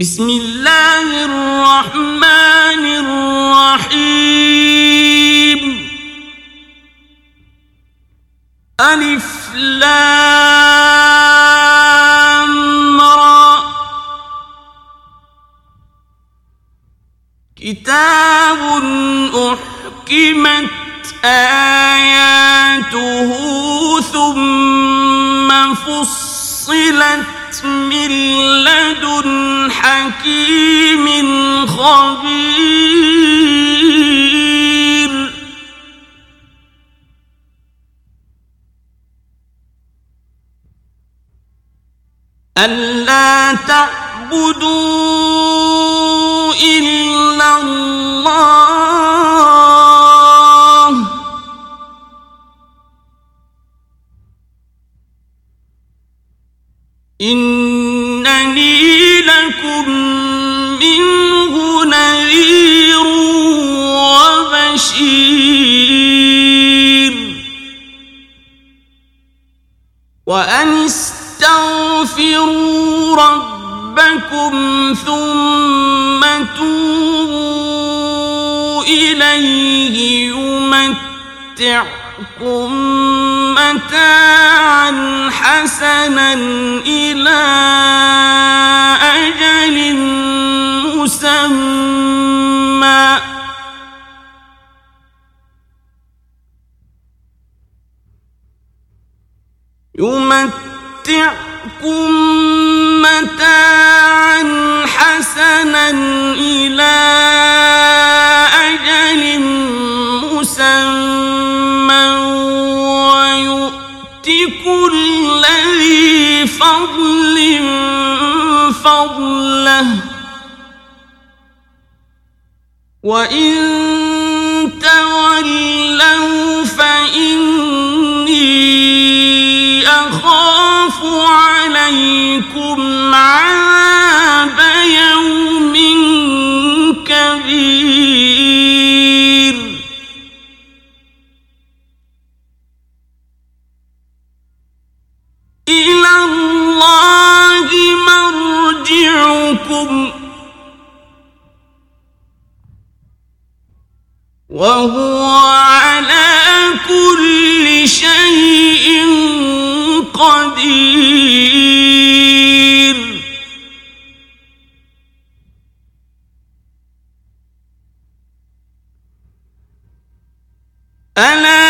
بسم الله الرحمن الرحيم. ألف لام را. كتاب أحكمت آياته ثم فصلت من لدن حكيم خبير ألا تعبدوا إلا الله إنني لكم منه نذير وبشير. وأن استغفروا ربكم ثم توبوا إليه يمتعكم. متاعا حسنا إلى أجل مسمى. يمتعكم متاعا حسنا إلى أجل فضل فضله. وإن تولوا فإني أخاف عليكم عذاب يوم وهو على كل شيء قدير. ألا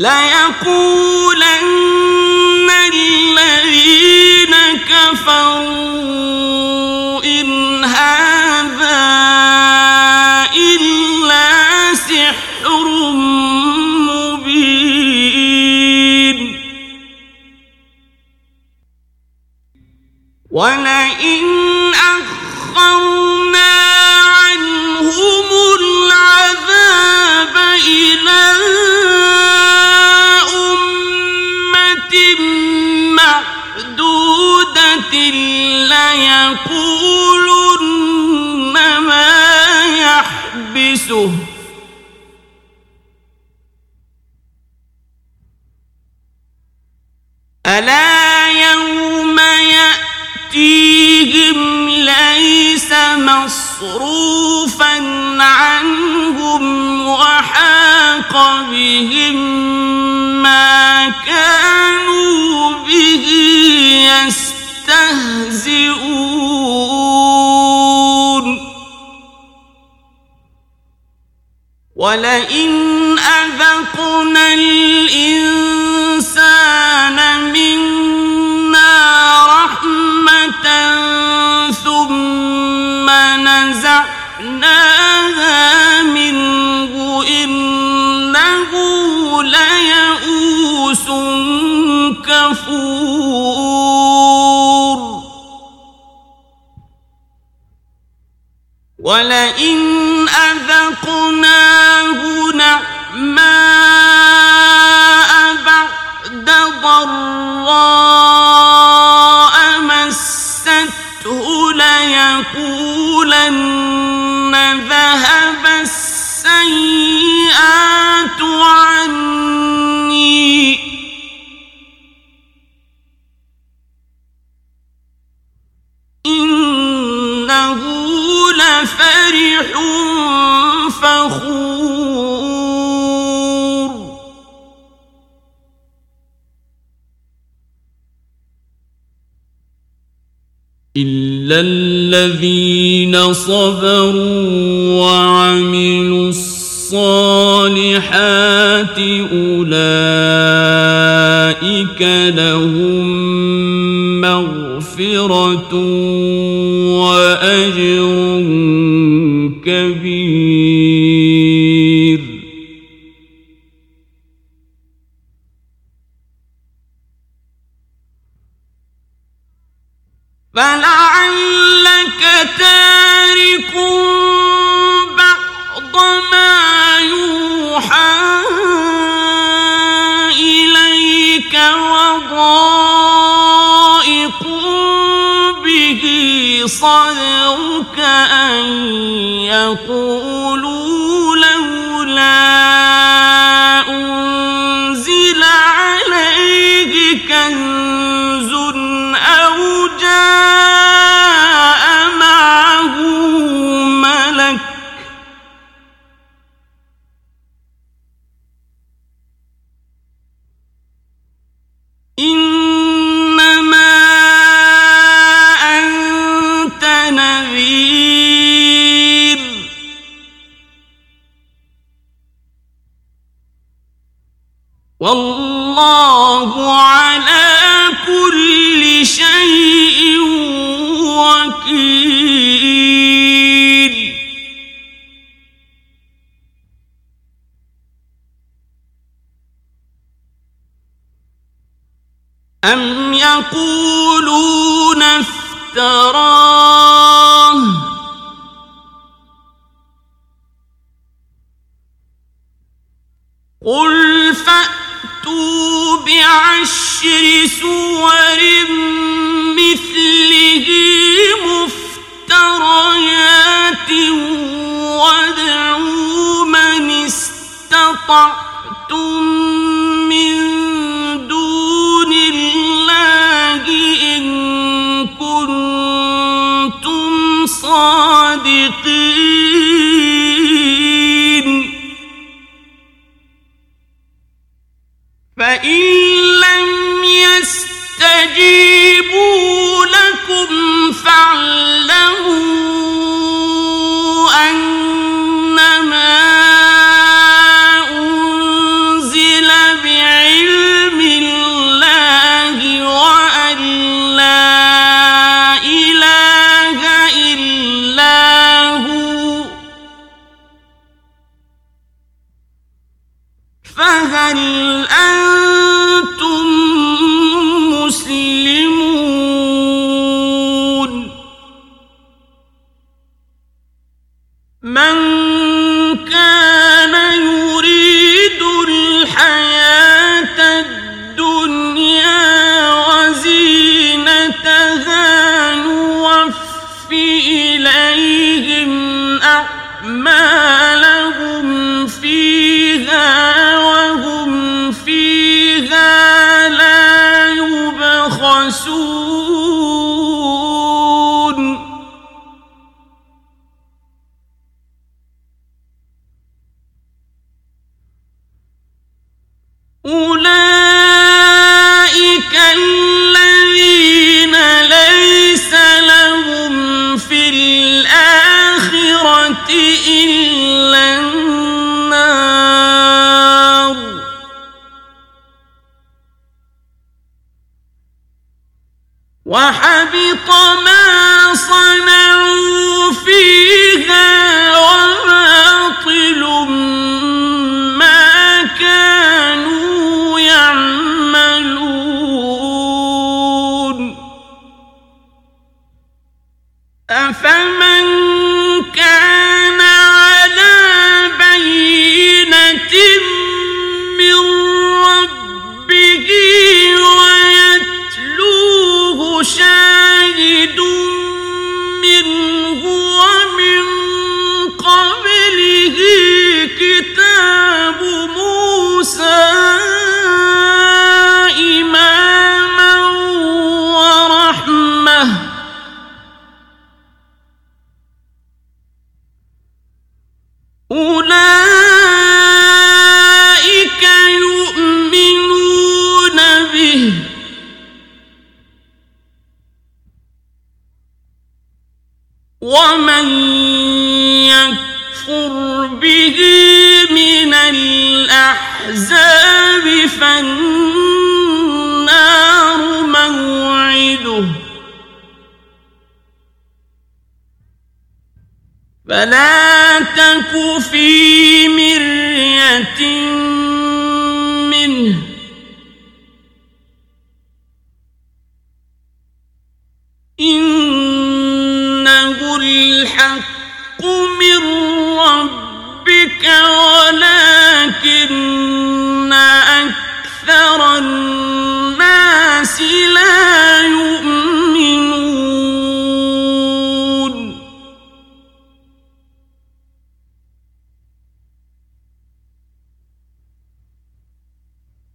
ليقول لئن أذقنا الإنسان منا رحمة ثم نزعناها منه إنه ليئوس كفور ولئن أذقناه نعماء بعد ضراء مسته ليقولن إلا الذين صبروا وعملوا الصالحات أولئك لهم مغفرة وأجر كبير.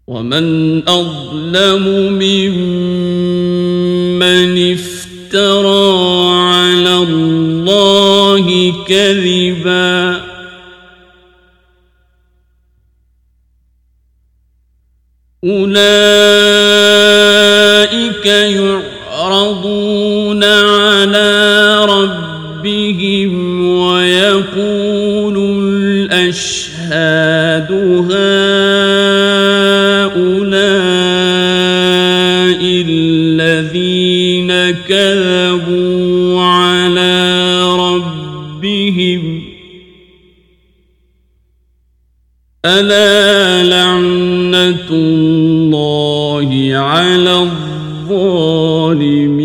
ومن أظلم ممن افترى على الله كذبا أولئك كذبوا على ربهم. ألا لعنة الله على الظالمين؟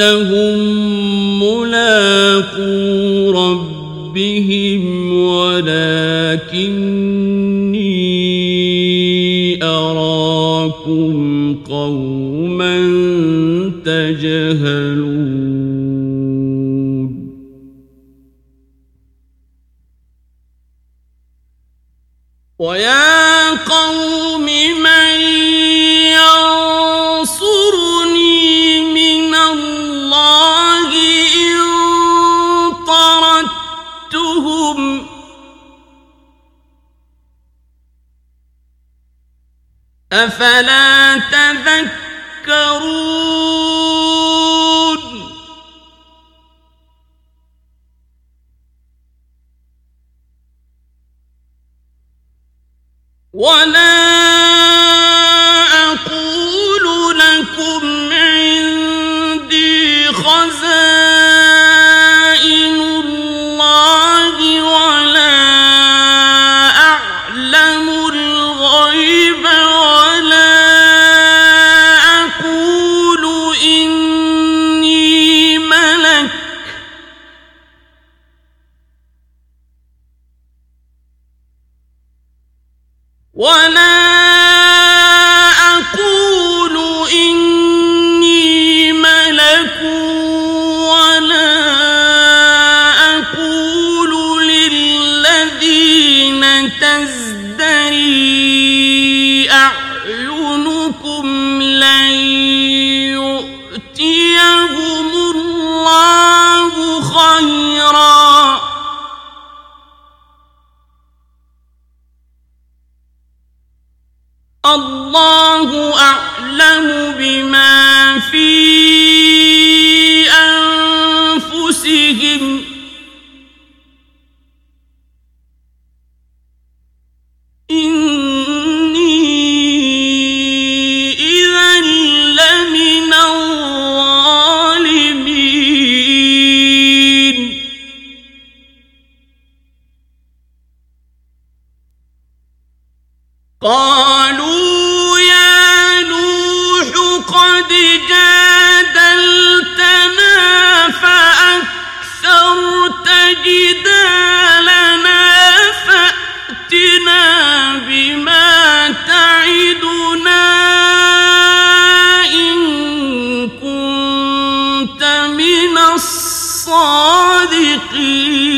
إنهم ملاقو ربهم ولكني أراكم قوما تجهلون. ويا أفلا تذكرون الصادقين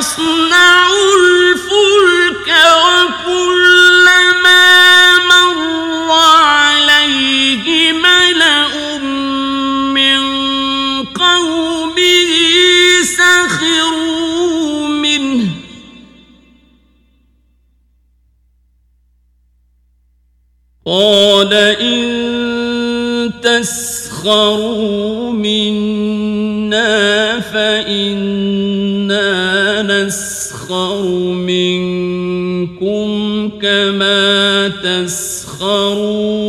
ويصنع الفلك وكلما مر عليه ملأ من قومه سخروا منه. قال إن تسخروا تسخرون.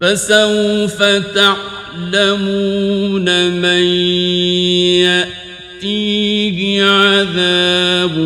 فسوف تعلمون من يأتيه عذاب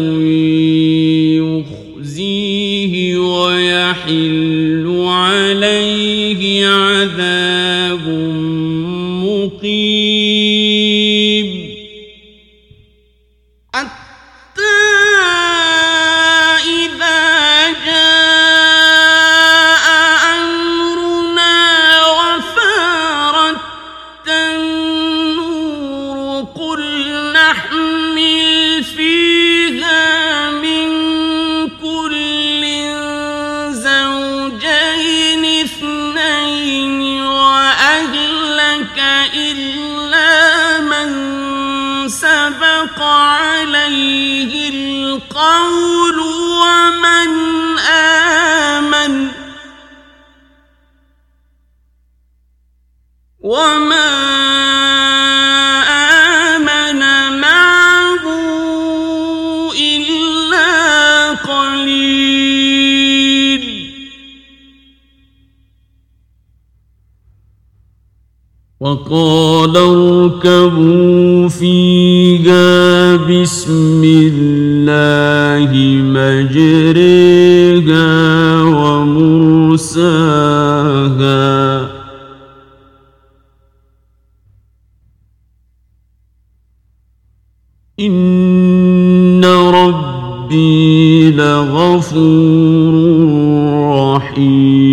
وقال اركبوا فيها بسم الله مجريها ومرساها. إن ربي لغفور رحيم.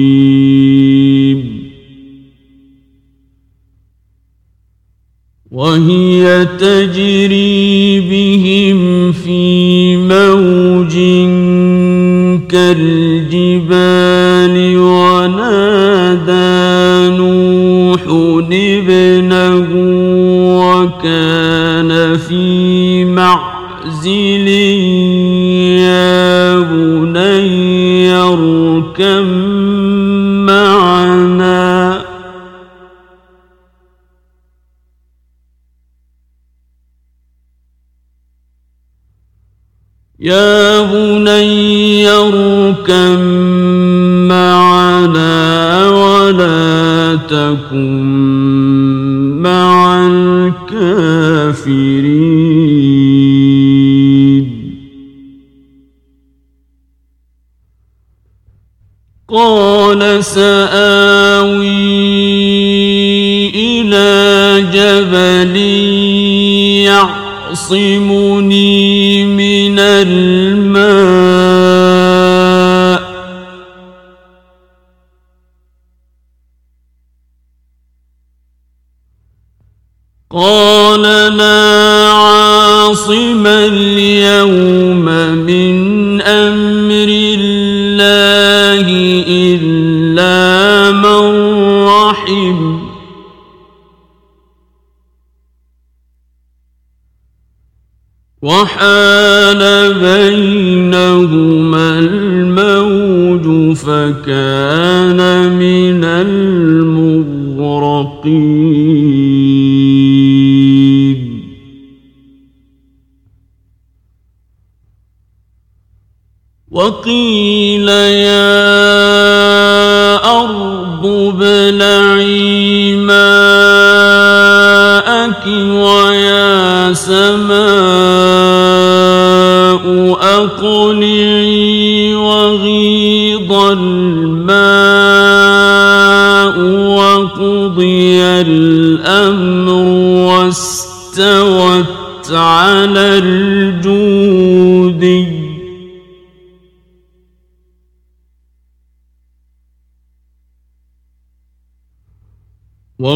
وهي تجري بهم في موج كالجبال. معنا ولا تكن مع الكافرين. قال سآوي إلى جبل يعصمني من الماء فكان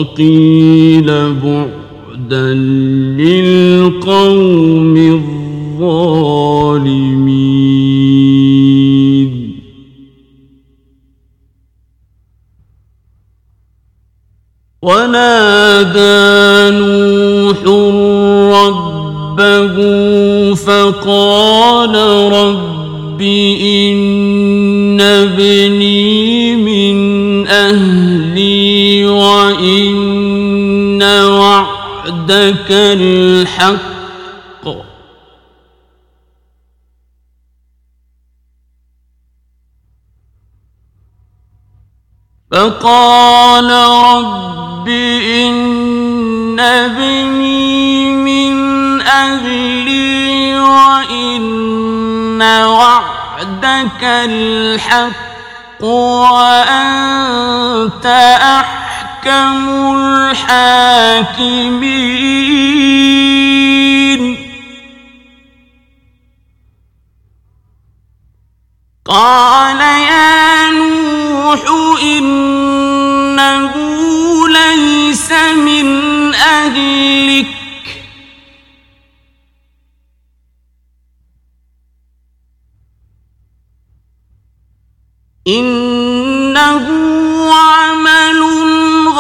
وقيل بعدا للقوم الظالمين. ونادى نوح ربه فقال رب إن ابني وعدك الحق. فقال رب إن ابني من أهلي وإن وعدك الحق وأنت أحكم الحاكمين. قال يا نوح إنه ليس من أهلك. إنه عمل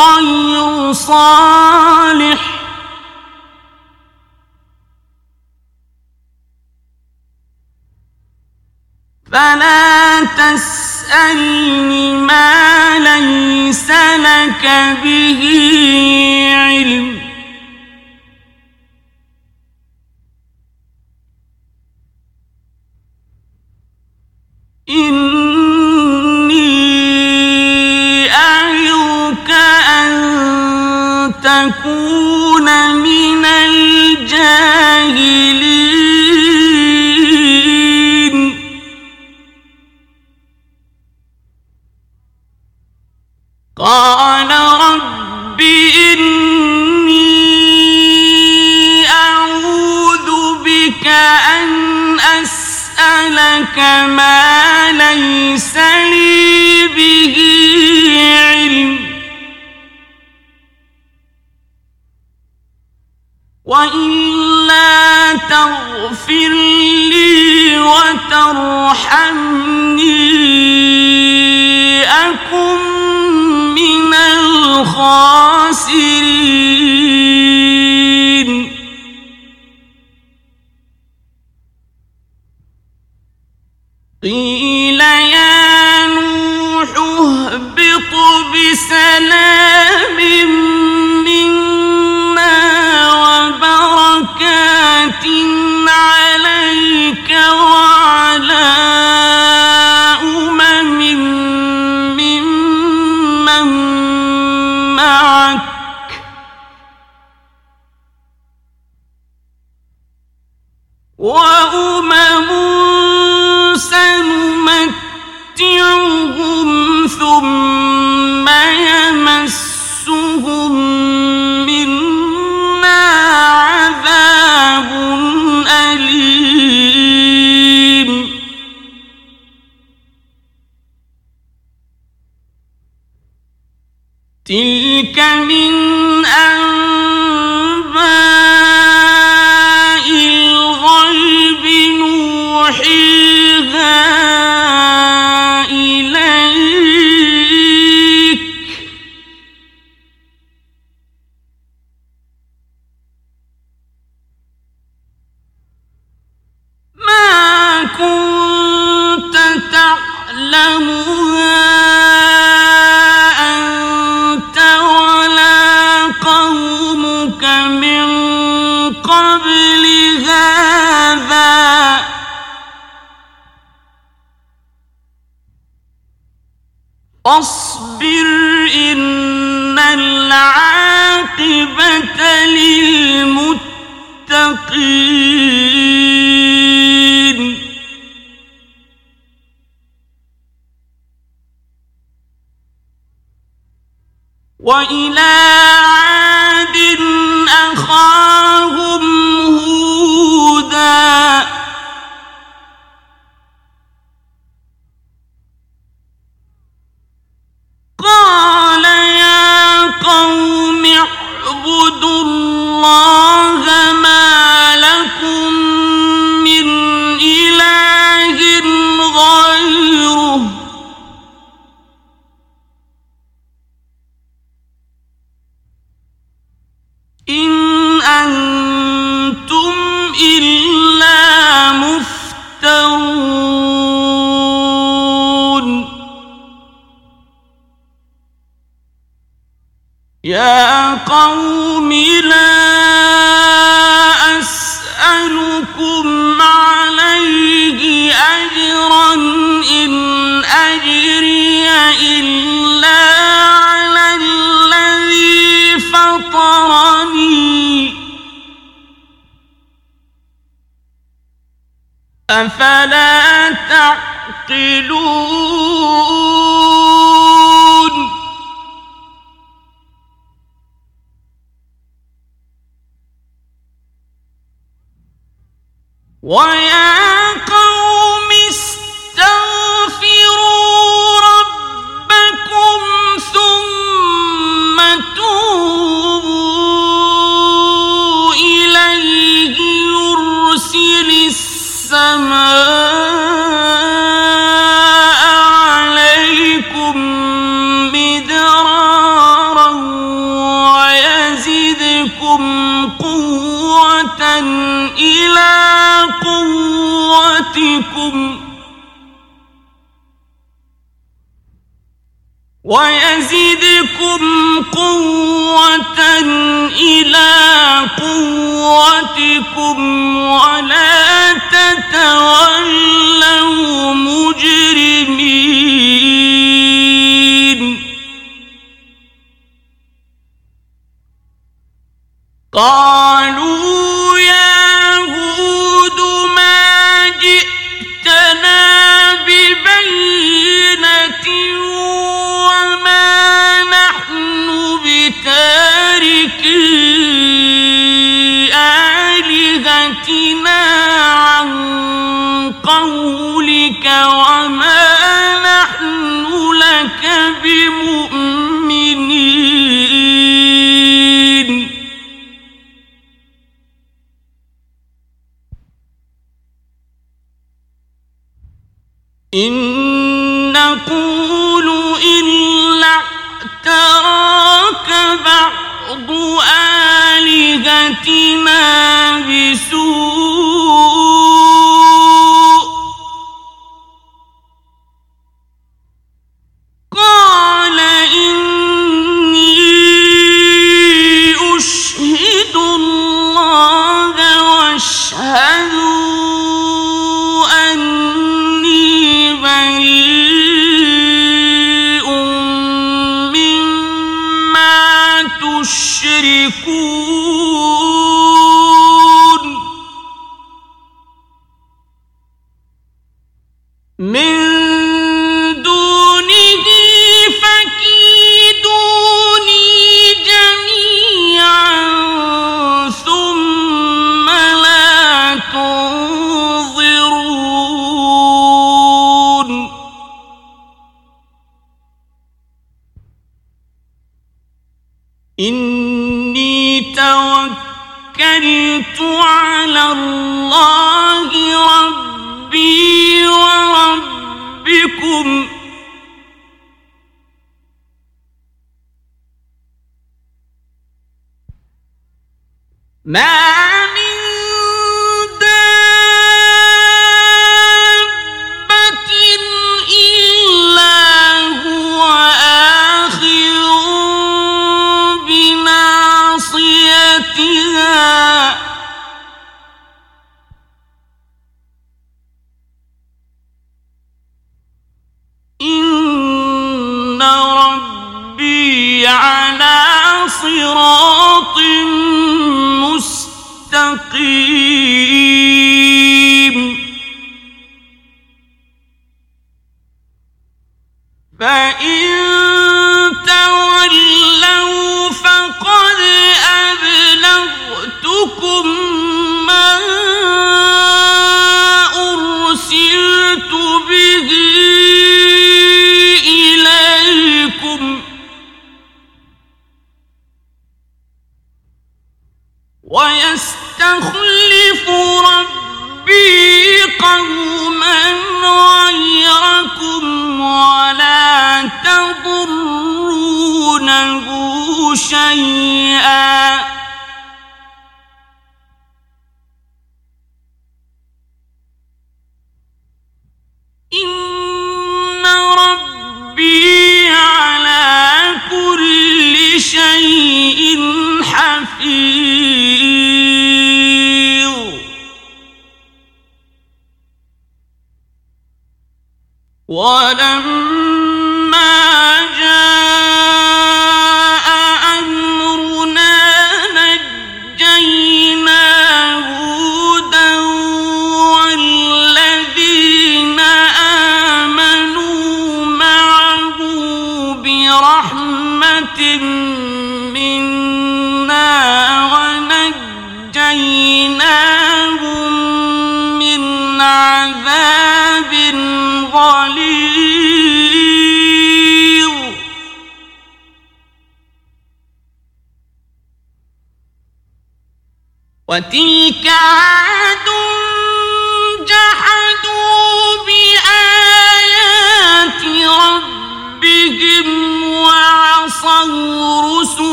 غير صالح. فلا تسألني ما ليس لك به علم. إني تكون من الجاهلين. قال رب إني أعوذ بك أن أسألك ما ليس لي وإلا تغفر لي وترحمني أكن من الخاسرين. قيل يا نوح اهبط بسلام عليك وعلى أفلا تعقلون؟ ويا ويزدكم قوة إلى قوتكم ولا تتولوا مجرمين. قالوا يا قولك وما نحن لك بمؤمنين. إن نقول إلا اعتراك بعض آلهتنا بسوء إني توكلت على الله ربي وربكم. ما من صراط ويستخلف ربي قوما غيركم ولا تضرونه شيئا.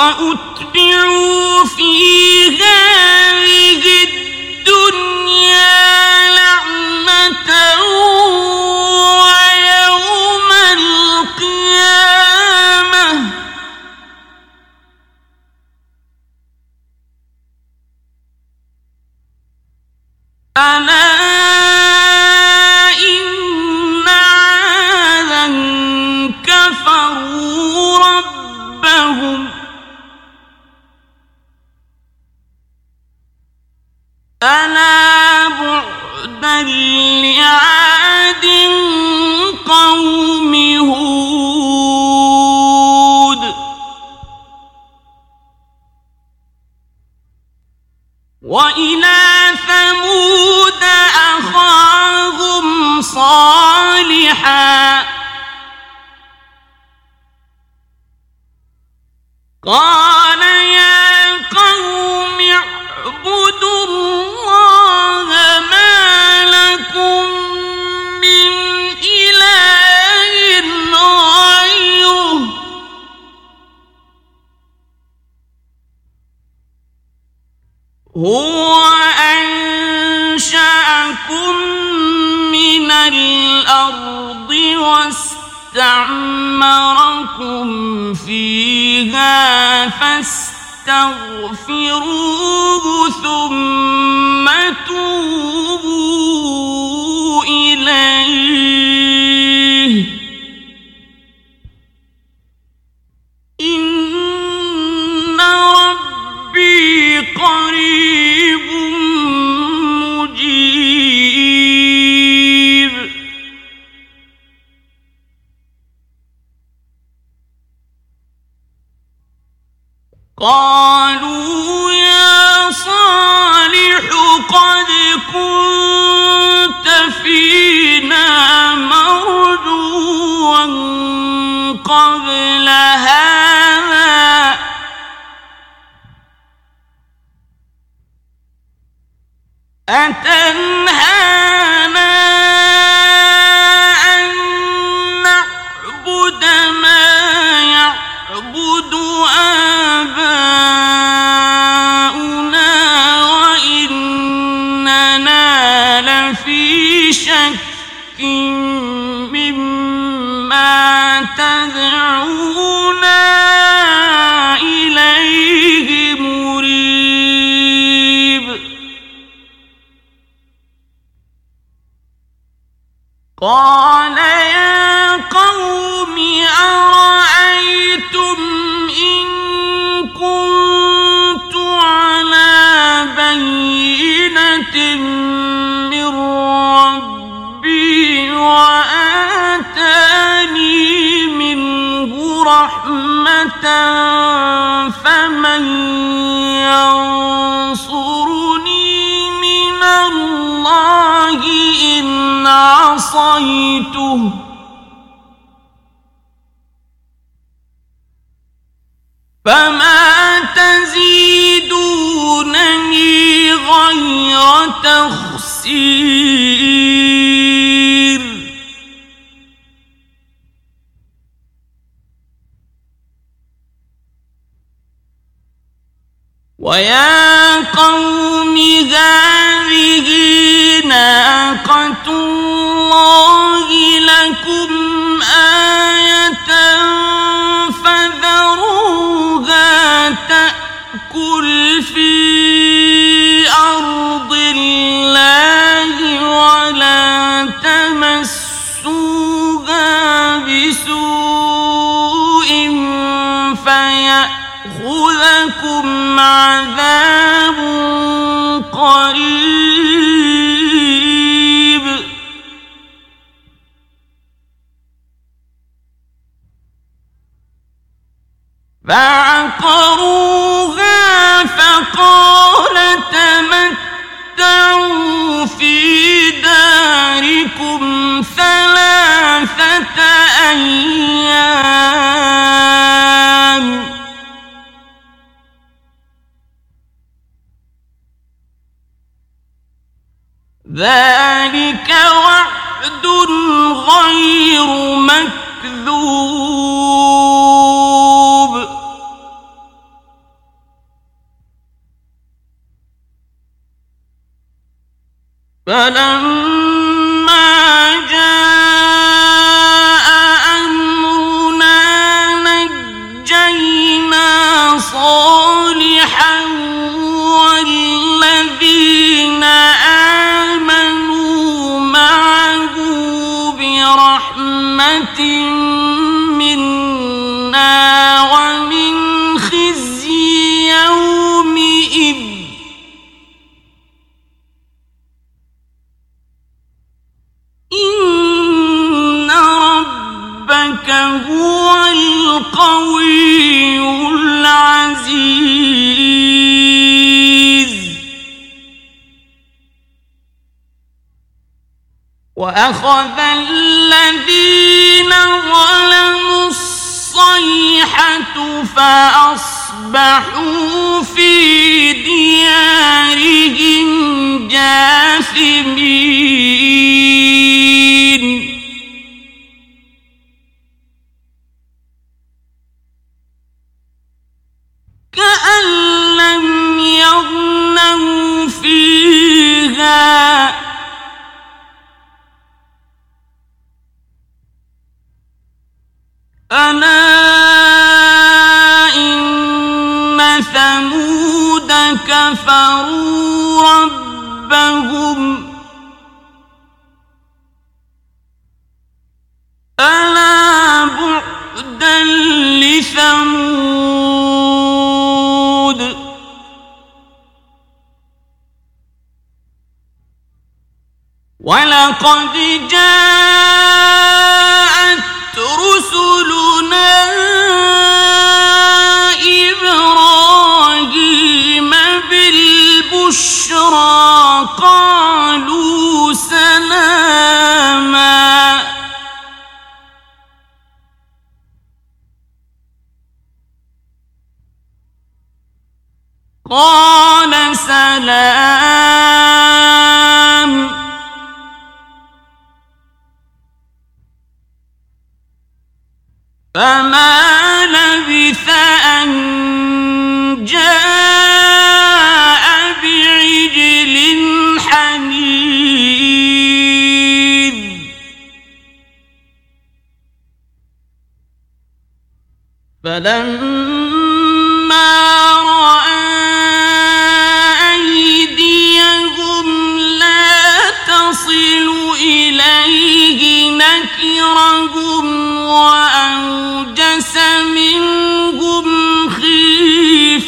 وأت ويا قوم هذه ناقة لكم عذاب قريب. فعقروها فقال تمتعوا في داركم ثلاثة أيام. ذلك وعد غير مكذوب. فلما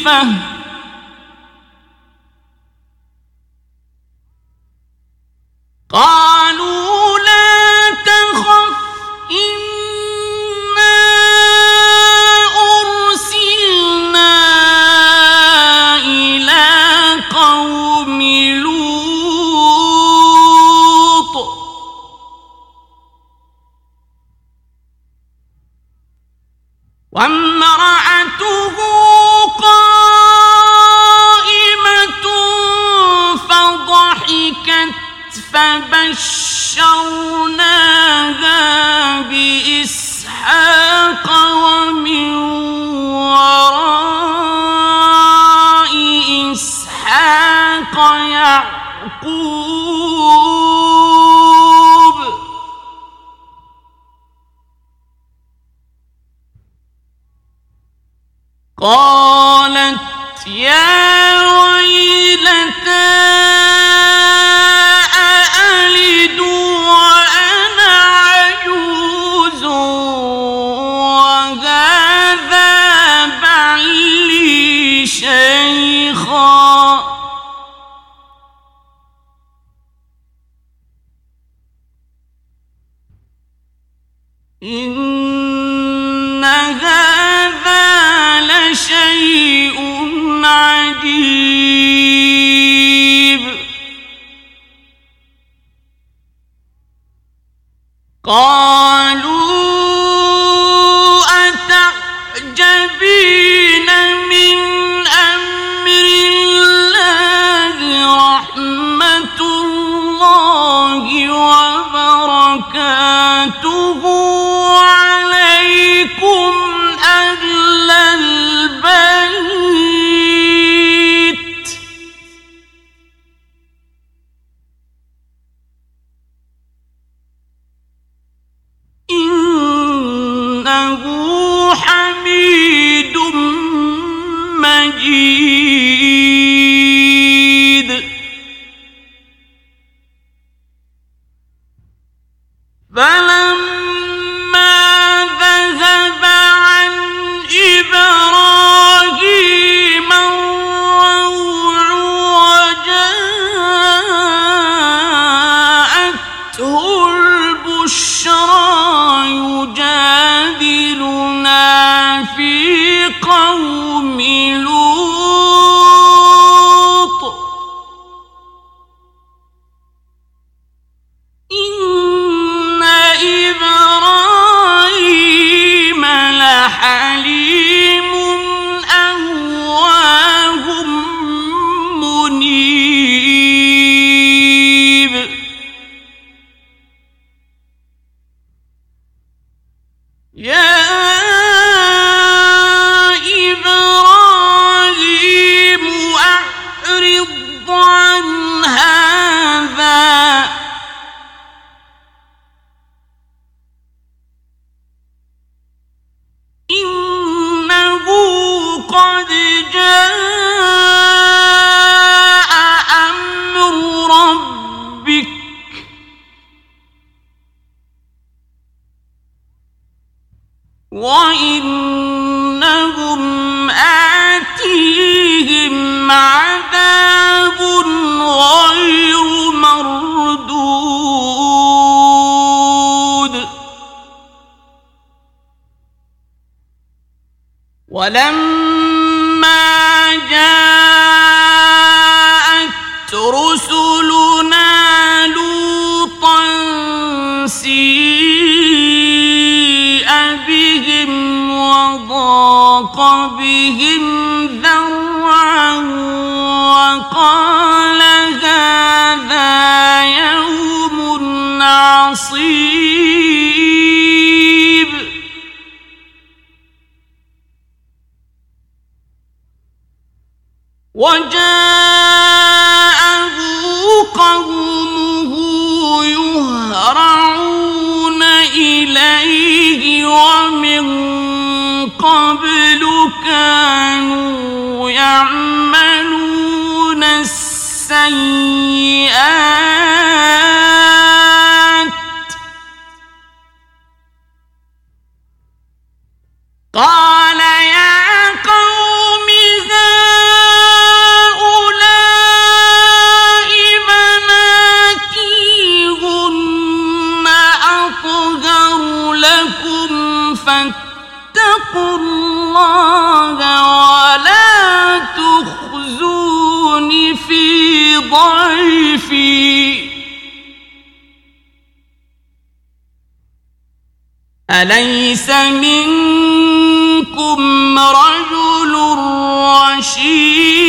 fin. في 心。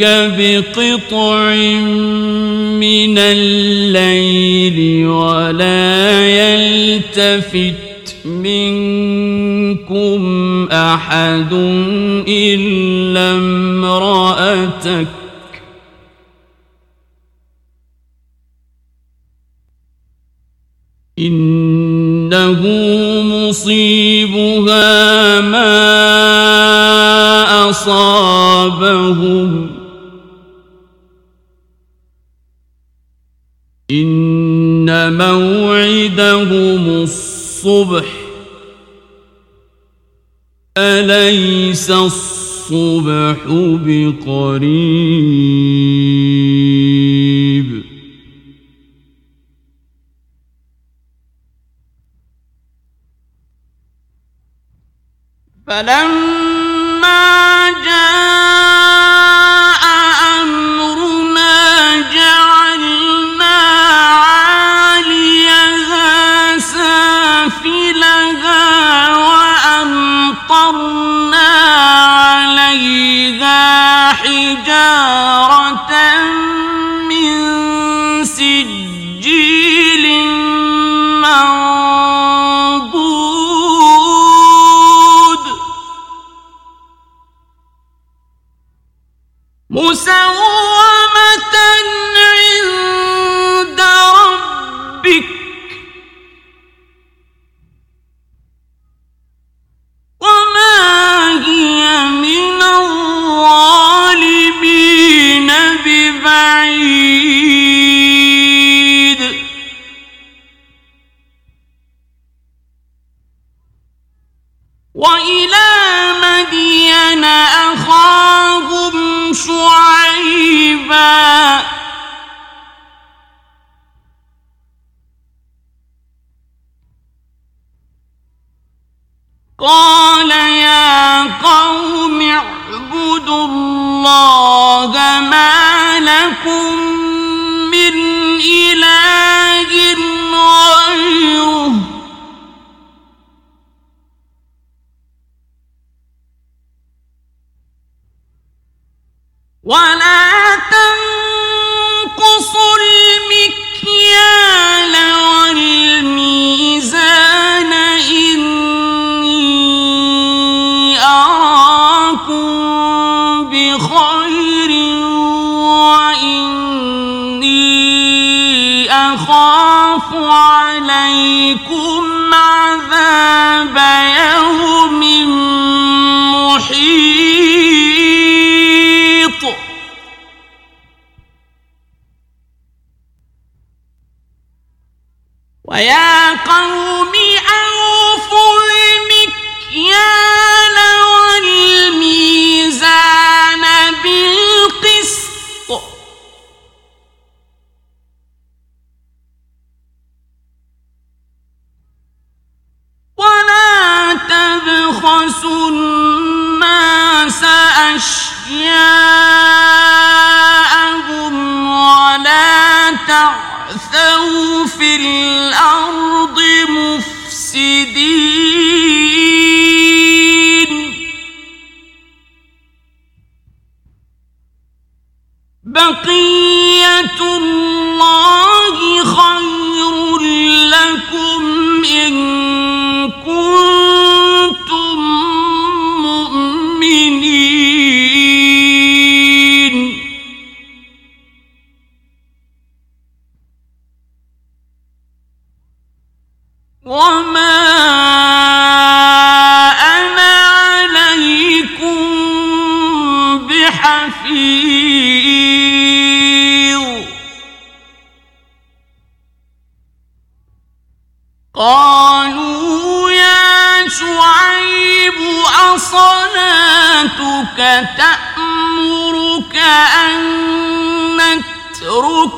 ربك بقطع من الليل ولا يلتفت منكم أحد إلا امرأتك. إنه مصيب الصبح. أليس الصبح بقريب؟ فلم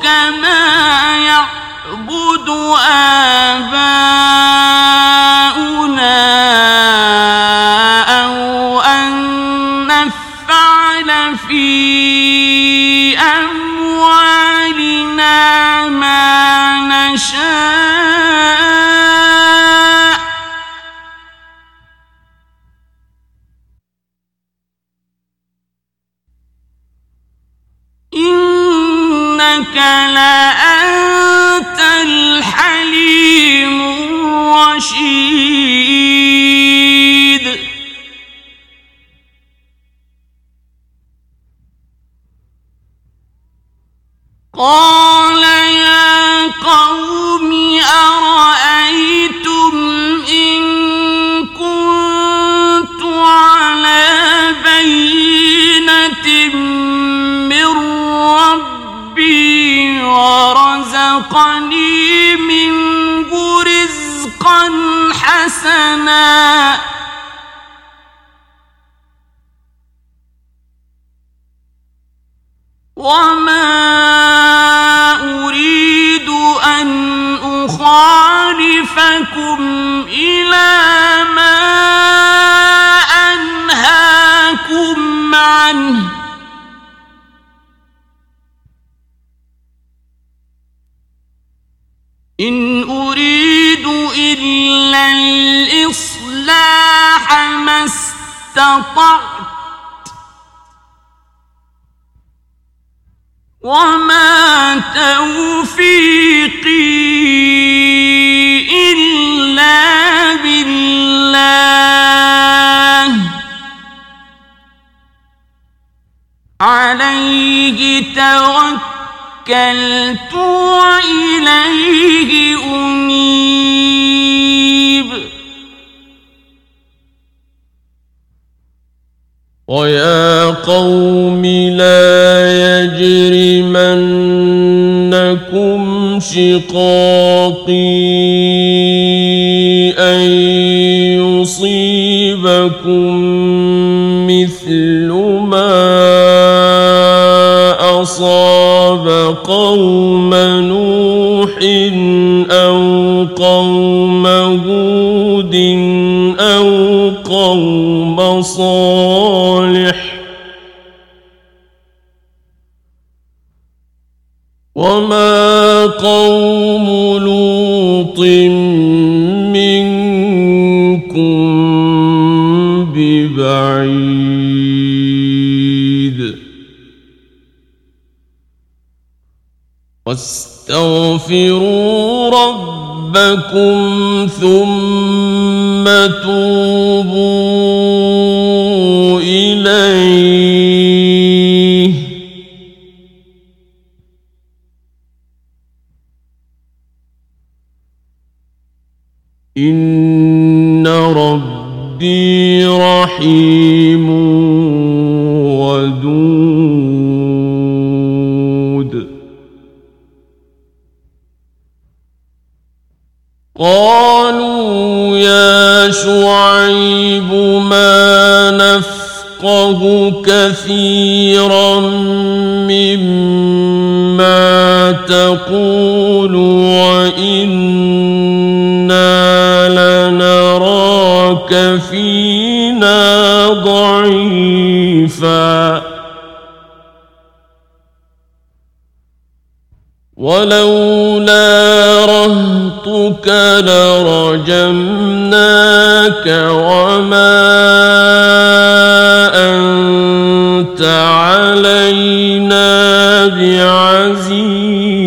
كما يعبد آباؤنا 心。شقاقي أن يصيبكم مثل ما أصاب قوم نوح قوم لوط منكم ببعيد. واستغفروا ربكم ثم توبوا إليه. إن ربي رحيم فينا ضعيفا. ولولا رهطك لرجمناك وما أنت علينا بعزيز.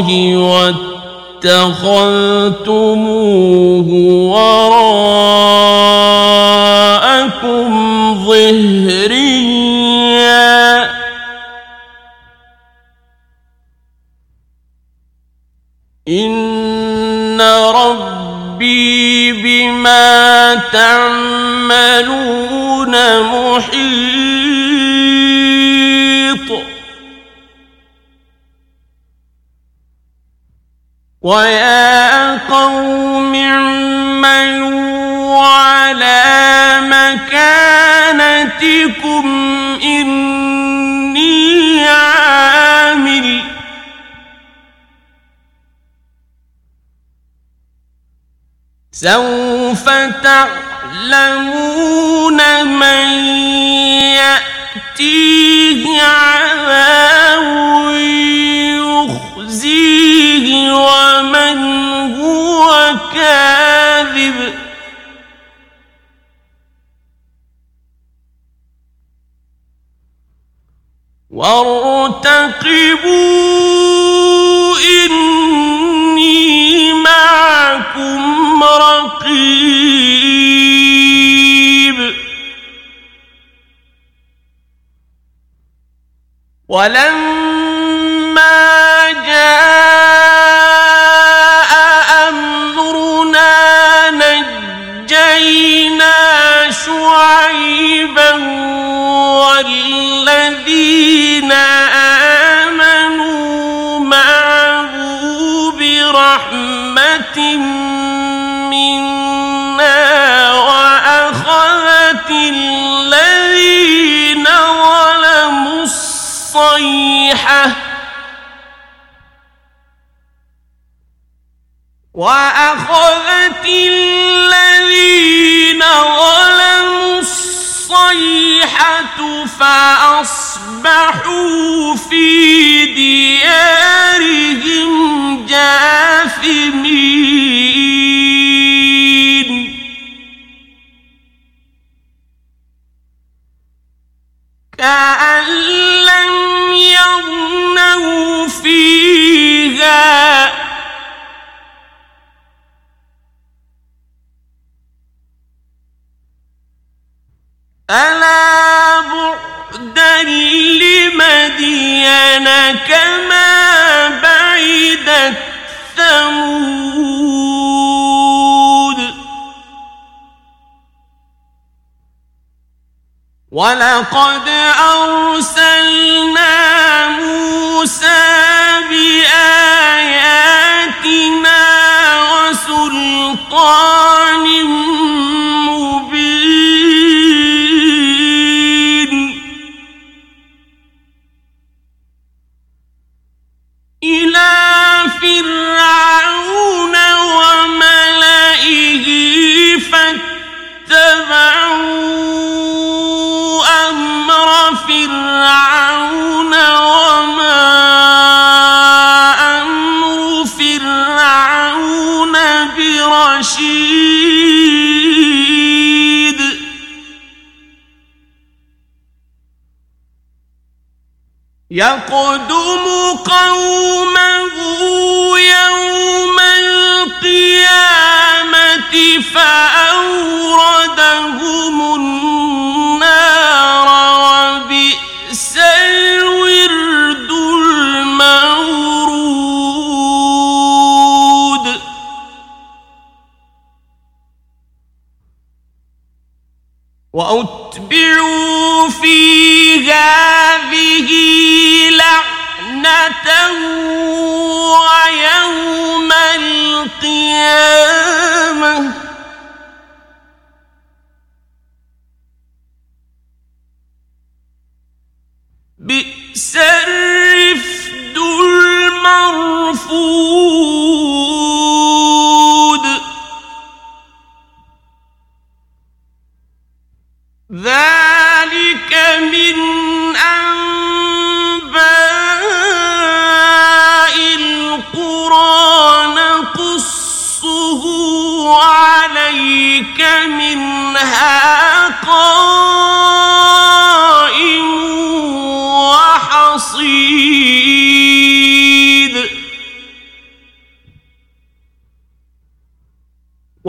الله واتخذتموه وراءكم ظهريا. إن ربي بما تعملون محيط. ويا قوم اعملوا على مكانتكم إني عامل سوف تعلمون من يأتيه عذاب كاذب وارتقبوا إني معكم رقيب. ولما وأخذت الذين ظلموا الصيحة فأصبحوا في ديارهم جاثمين. كأن لم يغنوا فيها ألا بعدا لمدين كما بعدت ثمود ولقد أرسلنا موسى بآياتنا وسلطان يقدم قومه يوم القيامة فأوردهم لعنة ويوم القيامة.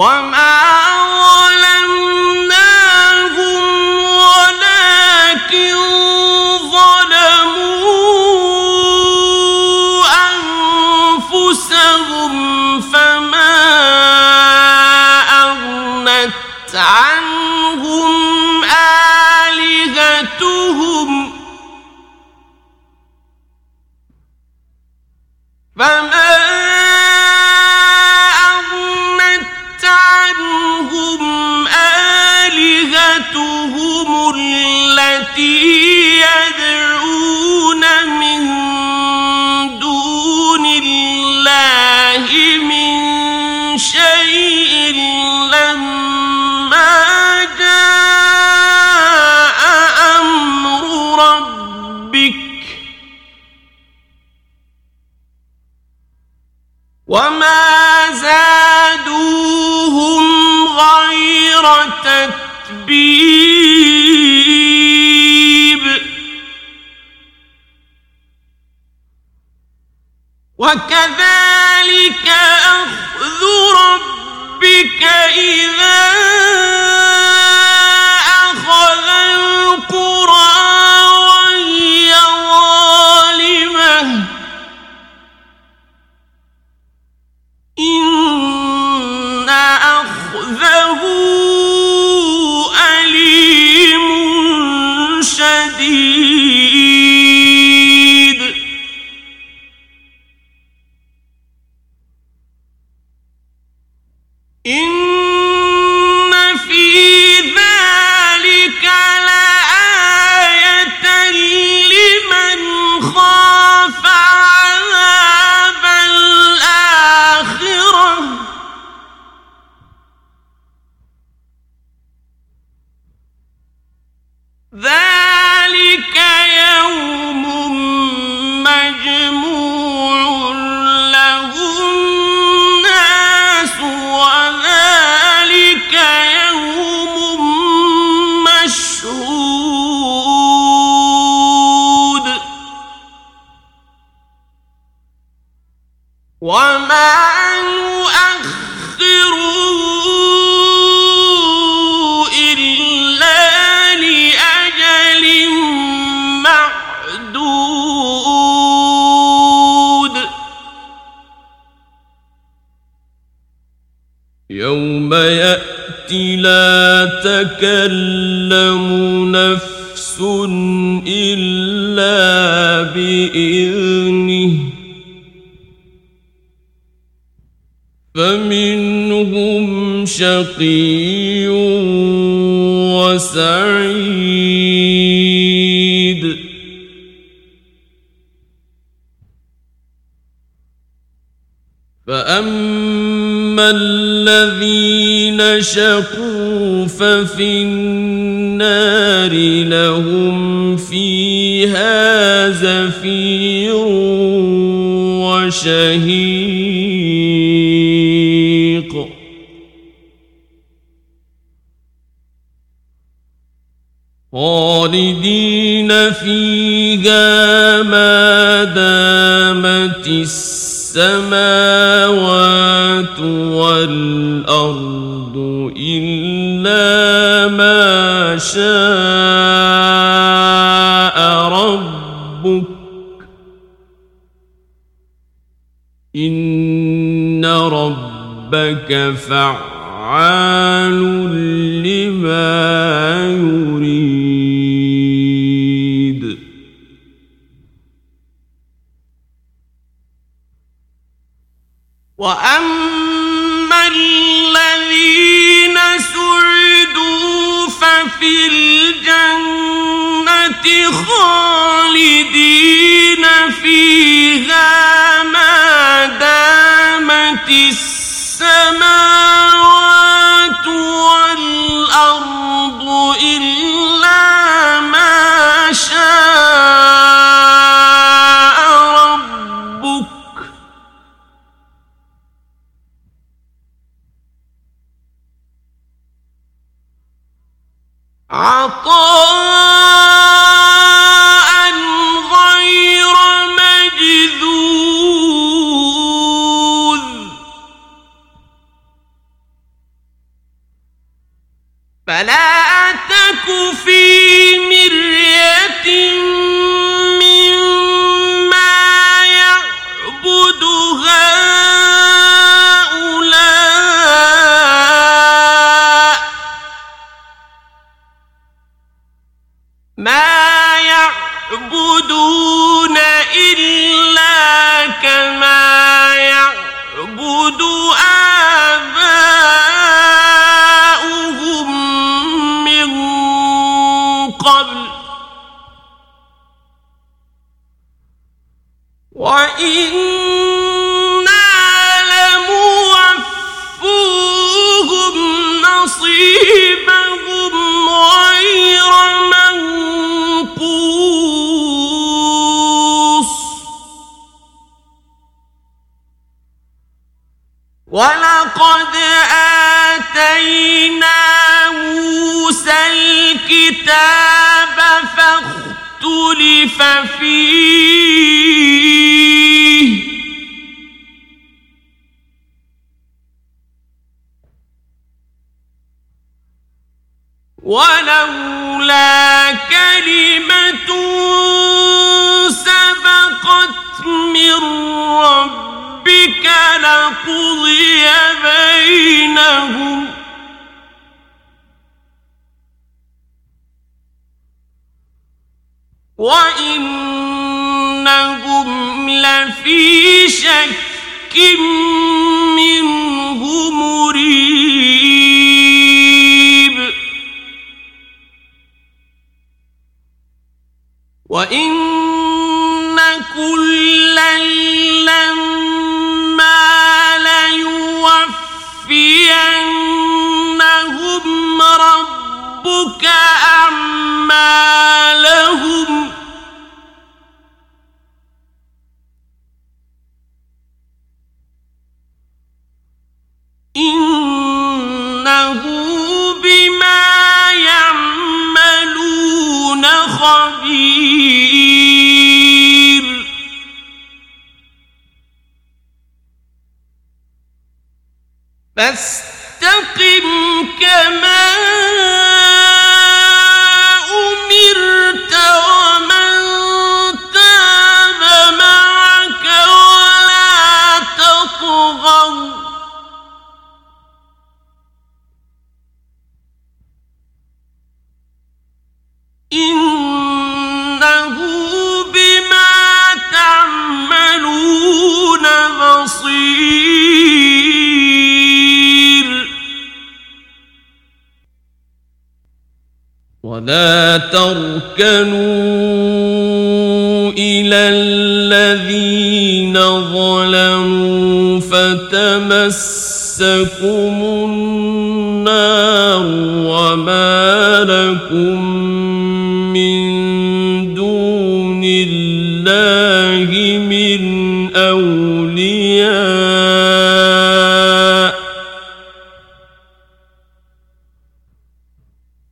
وما تتبيب وكذلك أخذ ربك إذا تكلم نفس إلا بإذنه. فمنهم شقي وسعيد. فأما الذين شقوا ففي النار لهم فيها زفير وشهيق خالدين فيها ما دامت السماوات والأرض إلا ما شاء ربك إن ربك فعال لما يريد. وأما ولقد آتينا موسى الكتاب فاختلف فيه. ولولا كلمة بينهم وإنهم لفي شك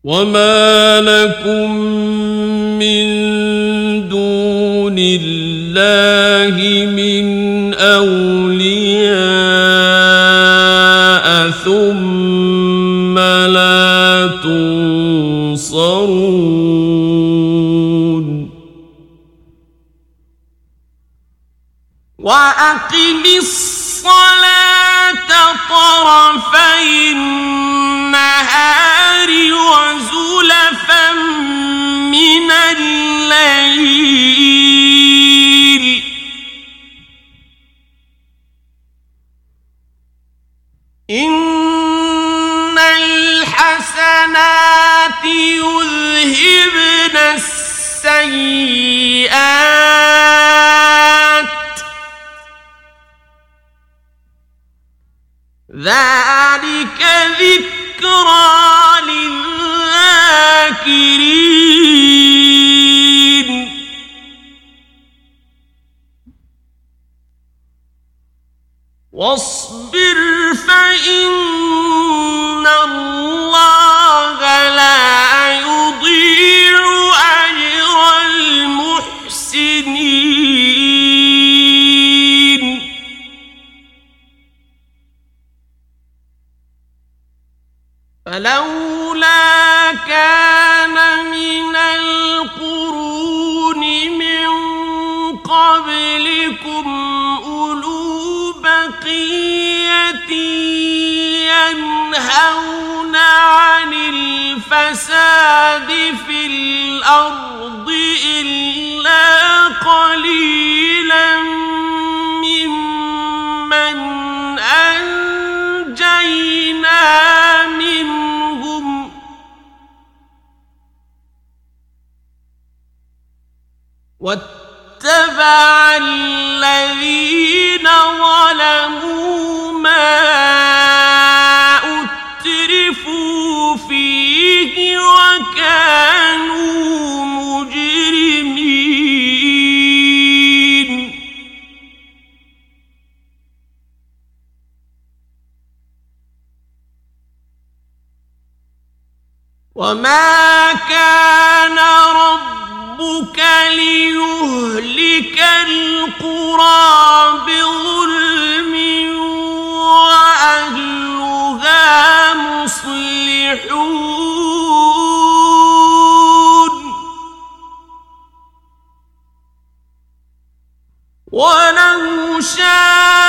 وما لكم من دون الله من أولياء ثم لا تنصرون وأقم الصلاة طرفي النهار وزلفا من الليل. إن الحسنات يذهبن السيئات. ذلك ذكرى للذاكرين. واصبر فإن الله لا فلولا كان من القرون من قبلكم أولو بقية ينهون عن الفساد في الأرض إلا قليلا ممن أنجينا واتبع الذين ظلموا ما أترفوا فيه وكانوا مجرمين. وما كان ربك ليهلك القرى بظلم وأهلها مصلحون ولو شاء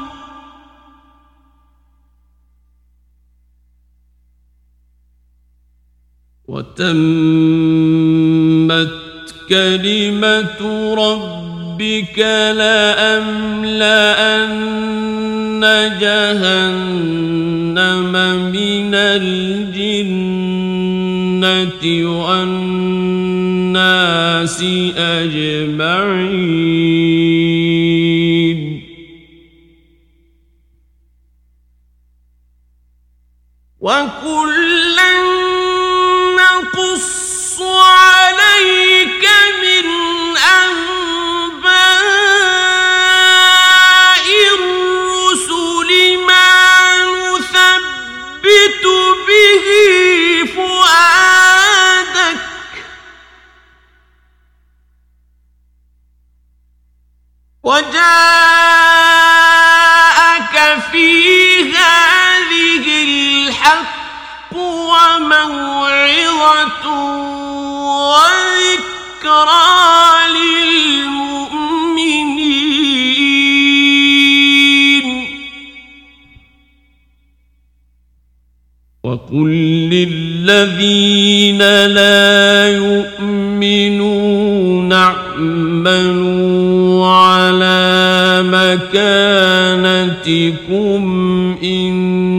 وتمت كلمة ربك لأملأن جهنم من الجنة والناس أجمعين. وجاءك في هذه الحق وموعظة وذكرى للمؤمنين. وقل للذين لا يؤمنون اعملوا مكانتكم إنا